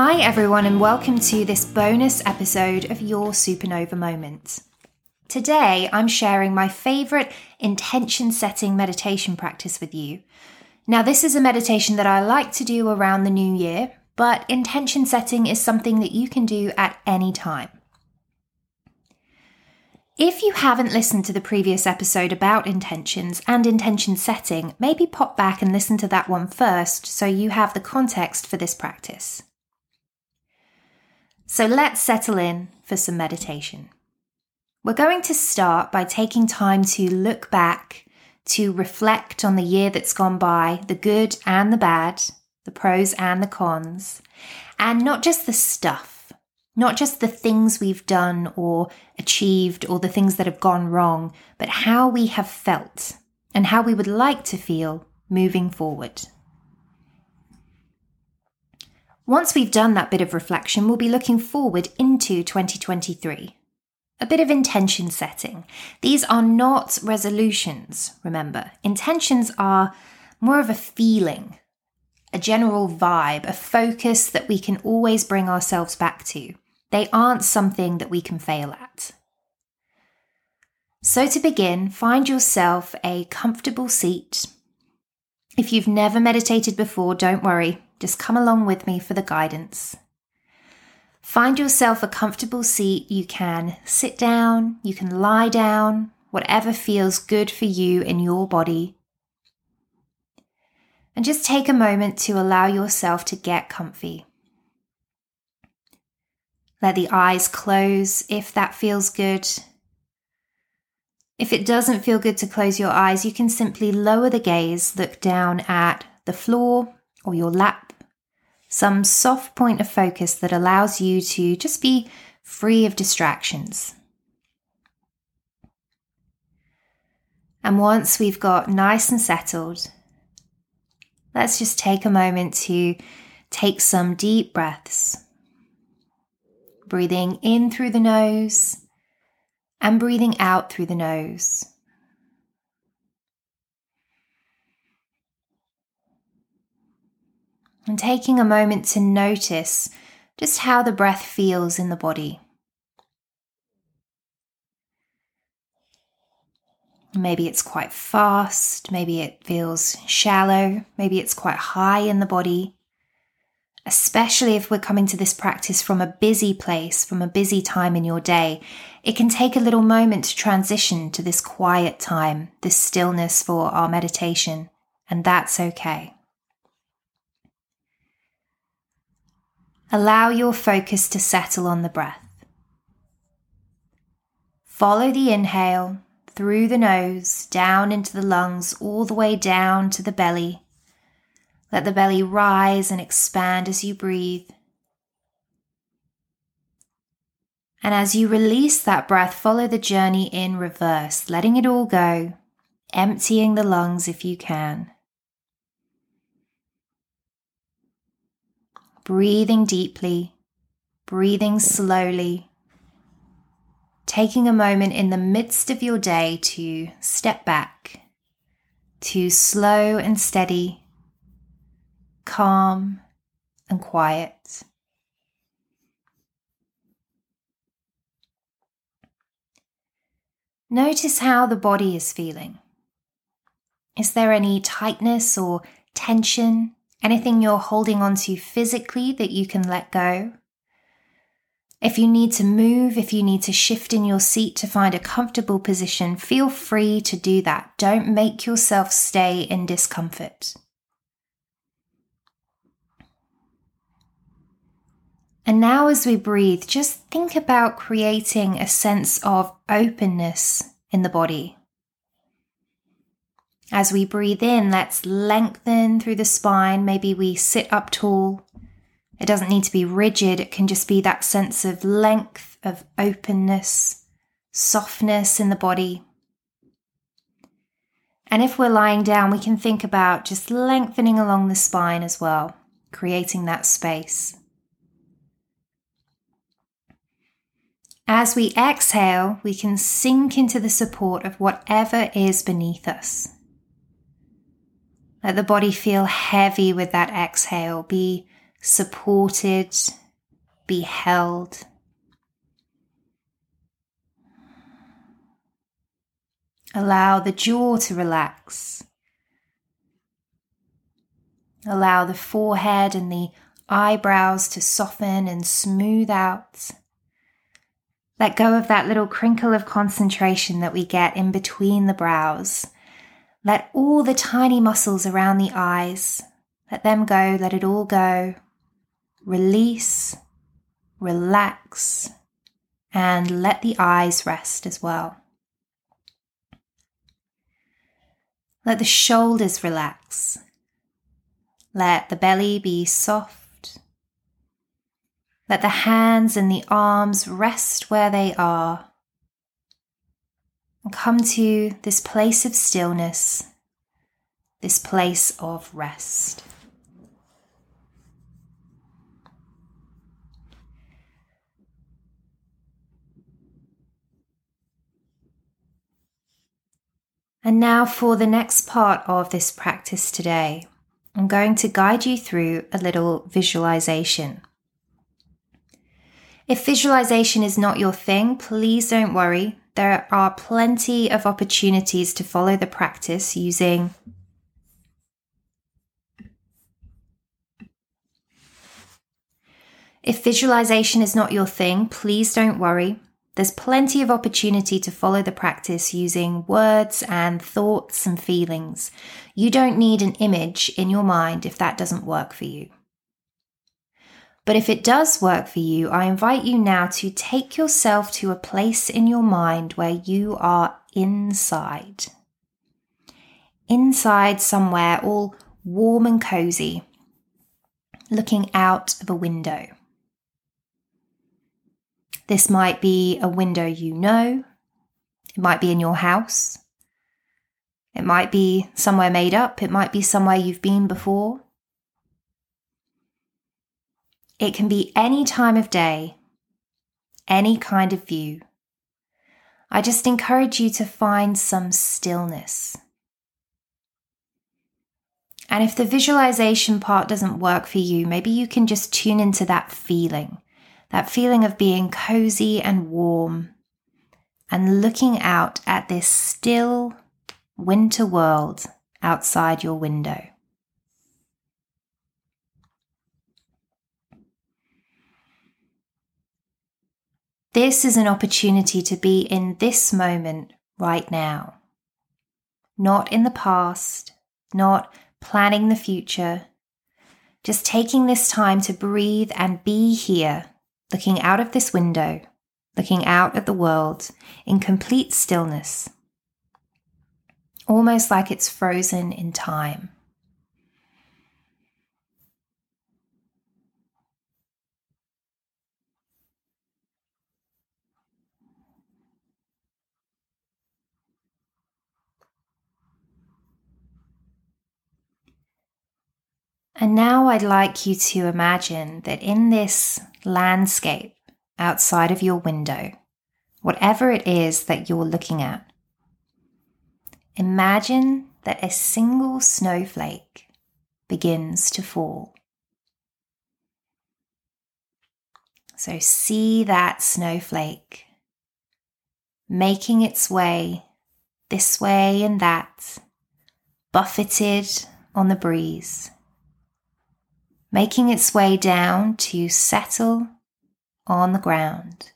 Hi, everyone, and welcome to this bonus episode of Your Supernova Moment. Today, I'm sharing my favorite intention setting meditation practice with you. Now, this is a meditation that I like to do around the new year, but intention setting is something that you can do at any time. If you haven't listened to the previous episode about intentions and intention setting, maybe pop back and listen to that one first so you have the context for this practice. So let's settle in for some meditation. We're going to start by taking time to look back, to reflect on the year that's gone by, the good and the bad, the pros and the cons, and not just the stuff not just the things we've done or achieved or the things that have gone wrong, but how we have felt and how we would like to feel moving forward. Once we've done that bit of reflection, we'll be looking forward into 2023. A bit of intention setting. These are not resolutions, remember. Intentions are more of a feeling, a general vibe, a focus that we can always bring ourselves back to. They aren't something that we can fail at. So, to begin, find yourself a comfortable seat. If you've never meditated before, don't worry, just come along with me for the guidance. Find yourself a comfortable seat. You can sit down, you can lie down, whatever feels good for you in your body. And just take a moment to allow yourself to get comfy. Let the eyes close if that feels good. If it doesn't feel good to close your eyes, you can simply lower the gaze, look down at the floor or your lap, some soft point of focus that allows you to just be free of distractions. And once we've got nice and settled, let's just take a moment to take some deep breaths breathing in through the nose and breathing out through the nose. And taking a moment to notice just how the breath feels in the body. Maybe it's quite fast, maybe it feels shallow, maybe it's quite high in the body especially if we're coming to this practice from a busy place, from a busy time in your day, it can take a little moment to transition to this quiet time, this stillness for our meditation, and that's okay. Allow your focus to settle on the breath. Follow the inhale through the nose, down into the lungs, all the way down to the belly let the belly rise and expand as you breathe. And as you release that breath, follow the journey in reverse, letting it all go, emptying the lungs if you can. Breathing deeply, breathing slowly, taking a moment in the midst of your day to step back, to slow and steady calm and quiet. Notice how the body is feeling. Is there any tightness or tension, anything you're holding onto physically that you can let go? If you need to move, if you need to shift in your seat to find a comfortable position, feel free to do that. Don't make yourself stay in discomfort. And now, as we breathe, just think about creating a sense of openness in the body. As we breathe in, let's lengthen through the spine. Maybe we sit up tall. It doesn't need to be rigid, it can just be that sense of length, of openness, softness in the body. And if we're lying down, we can think about just lengthening along the spine as well, creating that space. As we exhale, we can sink into the support of whatever is beneath us. Let the body feel heavy with that exhale, be supported, be held. Allow the jaw to relax. Allow the forehead and the eyebrows to soften and smooth out. Let go of that little crinkle of concentration that we get in between the brows. Let all the tiny muscles around the eyes, let them go, let it all go. Release, relax, and let the eyes rest as well. Let the shoulders relax. Let the belly be soft. Let the hands and the arms rest where they are. And come to this place of stillness, this place of rest. And now, for the next part of this practice today, I'm going to guide you through a little visualization. If visualization is not your thing, please don't worry. There are plenty of opportunities to follow the practice using If visualization is not your thing, please don't worry. There's plenty of opportunity to follow the practice using words and thoughts and feelings. You don't need an image in your mind if that doesn't work for you. But if it does work for you, I invite you now to take yourself to a place in your mind where you are inside. Inside somewhere, all warm and cozy, looking out of a window. This might be a window you know. It might be in your house. It might be somewhere made up. It might be somewhere you've been before. It can be any time of day, any kind of view. I just encourage you to find some stillness. And if the visualization part doesn't work for you, maybe you can just tune into that feeling that feeling of being cozy and warm, and looking out at this still winter world outside your window. This is an opportunity to be in this moment right now, not in the past, not planning the future, just taking this time to breathe and be here looking out of this window, looking out at the world in complete stillness, almost like it's frozen in time. And now I'd like you to imagine that in this landscape outside of your window, whatever it is that you're looking at, imagine that a single snowflake begins to fall. So see that snowflake making its way this way and that, buffeted on the breeze making its way down to settle on the ground.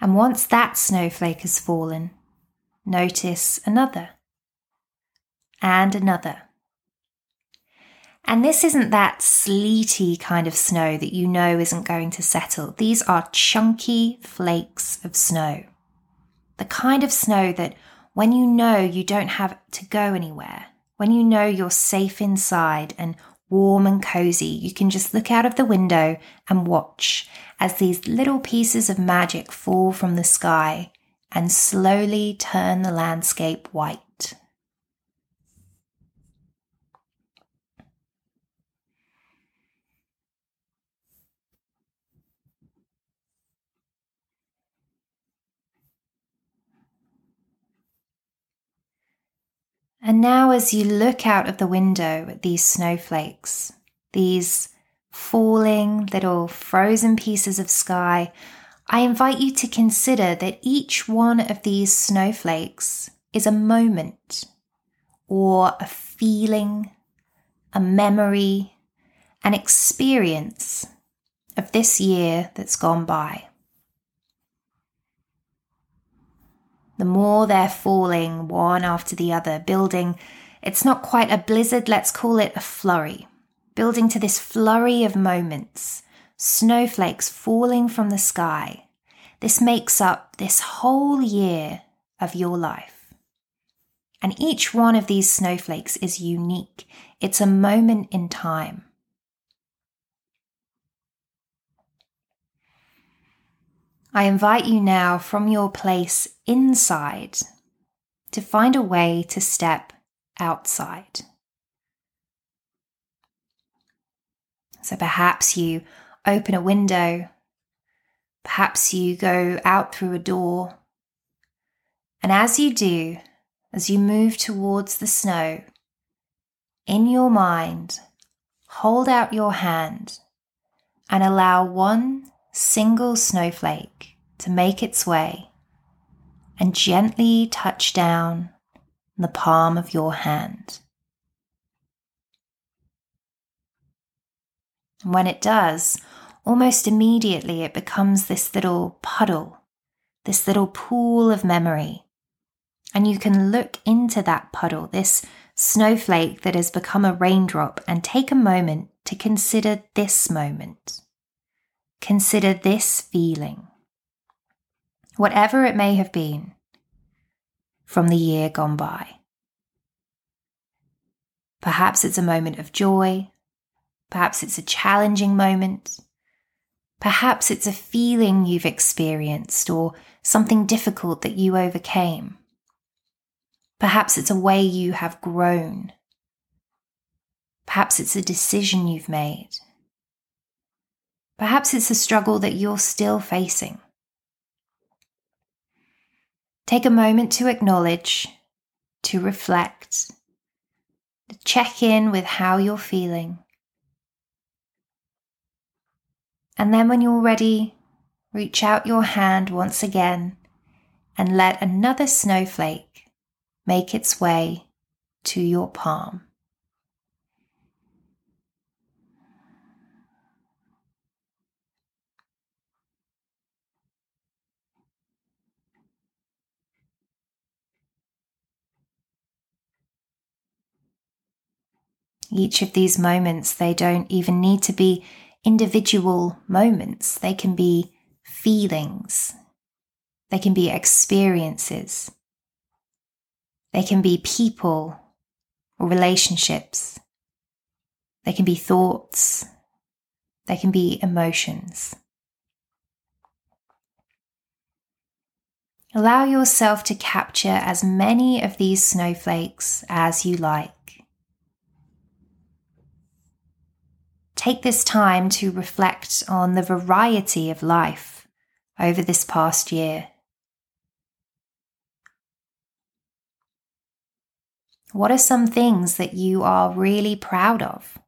And once that snowflake has fallen, notice another and another. And this isn't that sleety kind of snow that you know isn't going to settle. These are chunky flakes of snow. The kind of snow that when you know you don't have to go anywhere, when you know you're safe inside and warm and cozy, you can just look out of the window and watch as these little pieces of magic fall from the sky and slowly turn the landscape white. And now, as you look out of the window at these snowflakes, these falling little frozen pieces of sky, I invite you to consider that each one of these snowflakes is a moment or a feeling, a memory, an experience of this year that's gone by. The more they're falling one after the other, building, it's not quite a blizzard, let's call it a flurry. Building to this flurry of moments, snowflakes falling from the sky. This makes up this whole year of your life. And each one of these snowflakes is unique. It's a moment in time. I invite you now from your place inside to find a way to step outside. So perhaps you open a window, perhaps you go out through a door. And as you do, as you move towards the snow, in your mind, hold out your hand and allow one single snowflake to make its way and gently touch down the palm of your hand. And when it does, almost immediately it becomes this little puddle, this little pool of memory. And you can look into that puddle, this snowflake that has become a raindrop, and take a moment to consider this moment. Consider this feeling, whatever it may have been, from the year gone by. Perhaps it's a moment of joy. Perhaps it's a challenging moment. Perhaps it's a feeling you've experienced or something difficult that you overcame. Perhaps it's a way you have grown. Perhaps it's a decision you've made. Perhaps it's a struggle that you're still facing. Take a moment to acknowledge, to reflect, to check in with how you're feeling. And then, when you're ready, reach out your hand once again and let another snowflake make its way to your palm. Each of these moments, they don't even need to be individual moments, they can be feelings, they can be experiences, they can be people or relationships, they can be thoughts, they can be emotions. Allow yourself to capture as many of these snowflakes as you like. Take this time to reflect on the variety of life over this past year. What are some things that you are really proud of?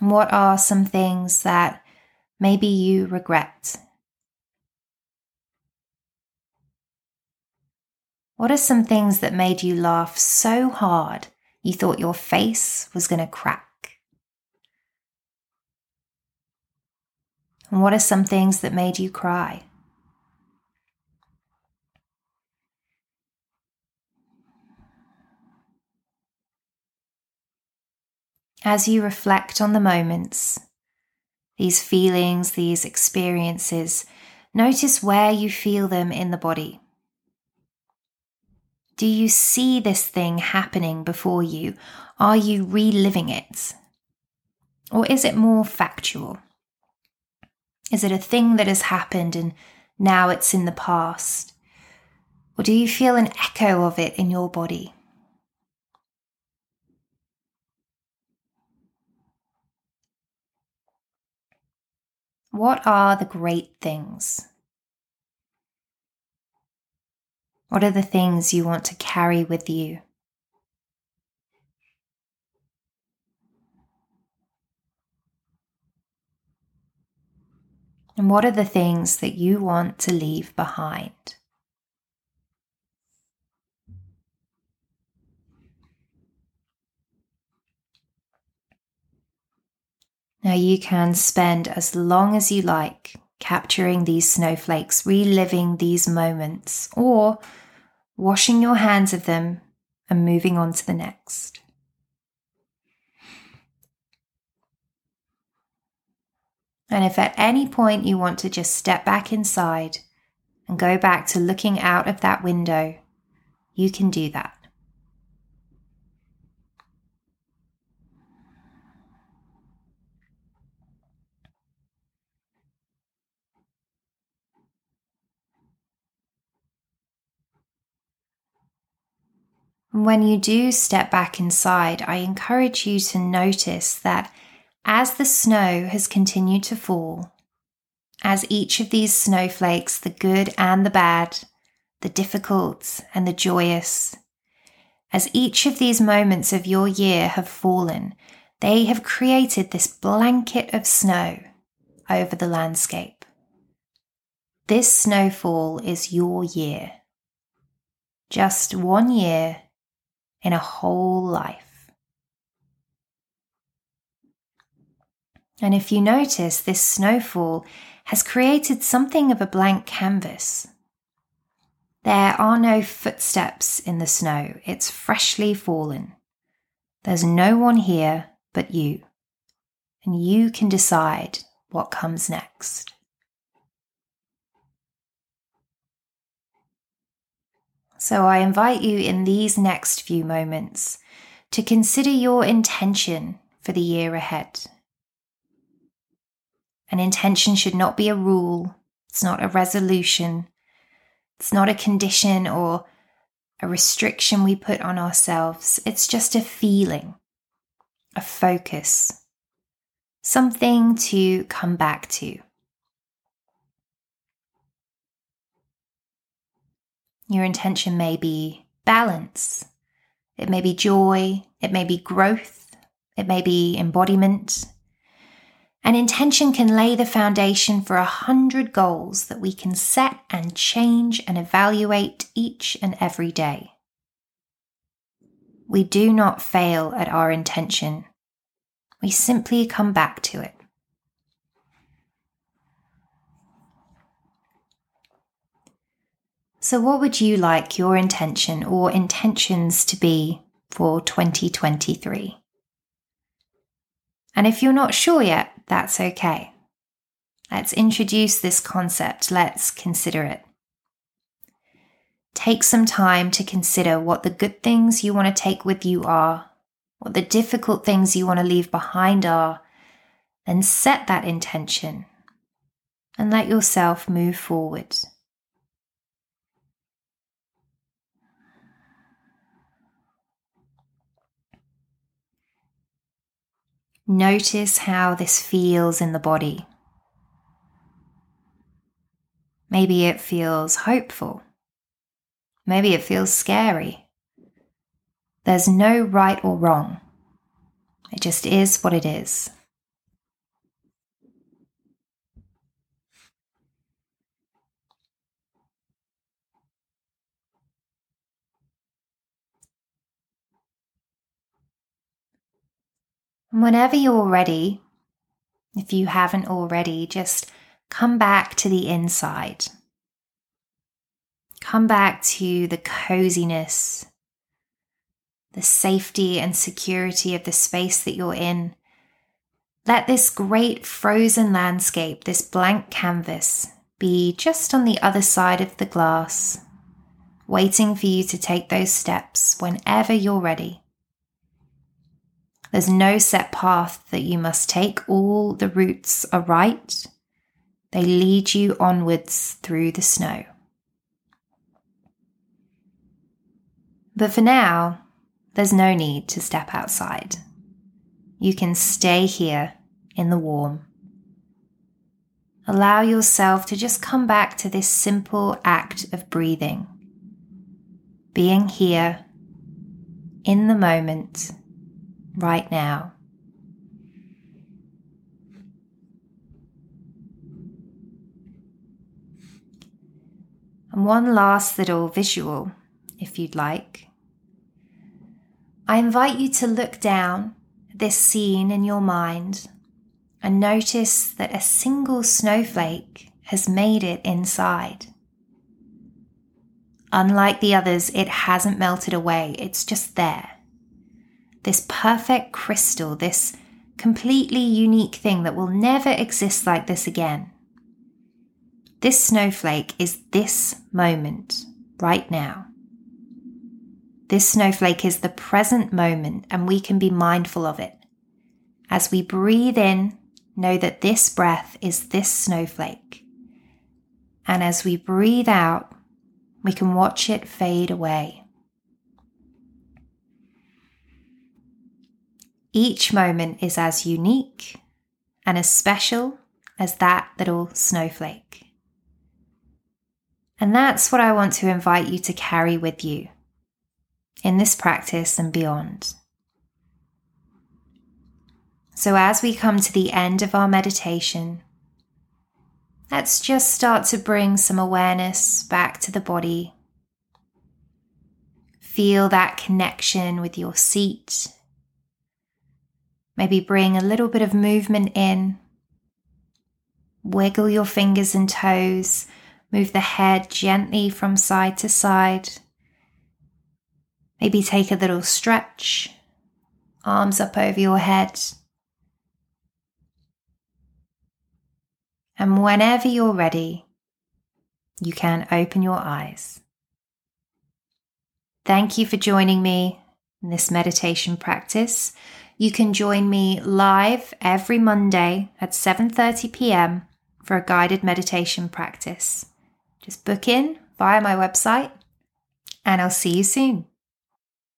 What are some things that maybe you regret? What are some things that made you laugh so hard you thought your face was going to crack? And what are some things that made you cry? As you reflect on the moments, these feelings, these experiences, notice where you feel them in the body. Do you see this thing happening before you? Are you reliving it? Or is it more factual? Is it a thing that has happened and now it's in the past? Or do you feel an echo of it in your body? What are the great things? What are the things you want to carry with you? And what are the things that you want to leave behind? Now you can spend as long as you like capturing these snowflakes, reliving these moments, or washing your hands of them and moving on to the next. And if at any point you want to just step back inside and go back to looking out of that window, you can do that. When you do step back inside, I encourage you to notice that as the snow has continued to fall, as each of these snowflakes, the good and the bad, the difficult and the joyous, as each of these moments of your year have fallen, they have created this blanket of snow over the landscape. This snowfall is your year. Just one year in a whole life. And if you notice, this snowfall has created something of a blank canvas. There are no footsteps in the snow, it's freshly fallen. There's no one here but you, and you can decide what comes next. So I invite you in these next few moments to consider your intention for the year ahead. An intention should not be a rule, it's not a resolution, it's not a condition or a restriction we put on ourselves. It's just a feeling, a focus, something to come back to. Your intention may be balance, it may be joy, it may be growth, it may be embodiment. An intention can lay the foundation for a hundred goals that we can set and change and evaluate each and every day. We do not fail at our intention. We simply come back to it. So, what would you like your intention or intentions to be for 2023? And if you're not sure yet, that's okay. Let's introduce this concept, let's consider it. Take some time to consider what the good things you want to take with you are, what the difficult things you want to leave behind are, then set that intention and let yourself move forward. Notice how this feels in the body. Maybe it feels hopeful. Maybe it feels scary. There's no right or wrong. It just is what it is. Whenever you're ready, if you haven't already, just come back to the inside. Come back to the coziness, the safety and security of the space that you're in. Let this great frozen landscape, this blank canvas, be just on the other side of the glass, waiting for you to take those steps whenever you're ready. There's no set path that you must take. All the routes are right. They lead you onwards through the snow. But for now, there's no need to step outside. You can stay here in the warm. Allow yourself to just come back to this simple act of breathing, being here in the moment right now. And one last little visual, if you'd like. I invite you to look down this scene in your mind and notice that a single snowflake has made it inside. Unlike the others, it hasn't melted away, it's just there. This perfect crystal, this completely unique thing that will never exist like this again. This snowflake is this moment, right now. This snowflake is the present moment, and we can be mindful of it. As we breathe in, know that this breath is this snowflake. And as we breathe out, we can watch it fade away. Each moment is as unique and as special as that little snowflake. And that's what I want to invite you to carry with you in this practice and beyond. So, as we come to the end of our meditation, let's just start to bring some awareness back to the body. Feel that connection with your seat. Maybe bring a little bit of movement in. Wiggle your fingers and toes. Move the head gently from side to side. Maybe take a little stretch, arms up over your head. And whenever you're ready, you can open your eyes. Thank you for joining me in this meditation practice. You can join me live every Monday at 7:30 p.m. for a guided meditation practice. Just book in via my website and I'll see you soon.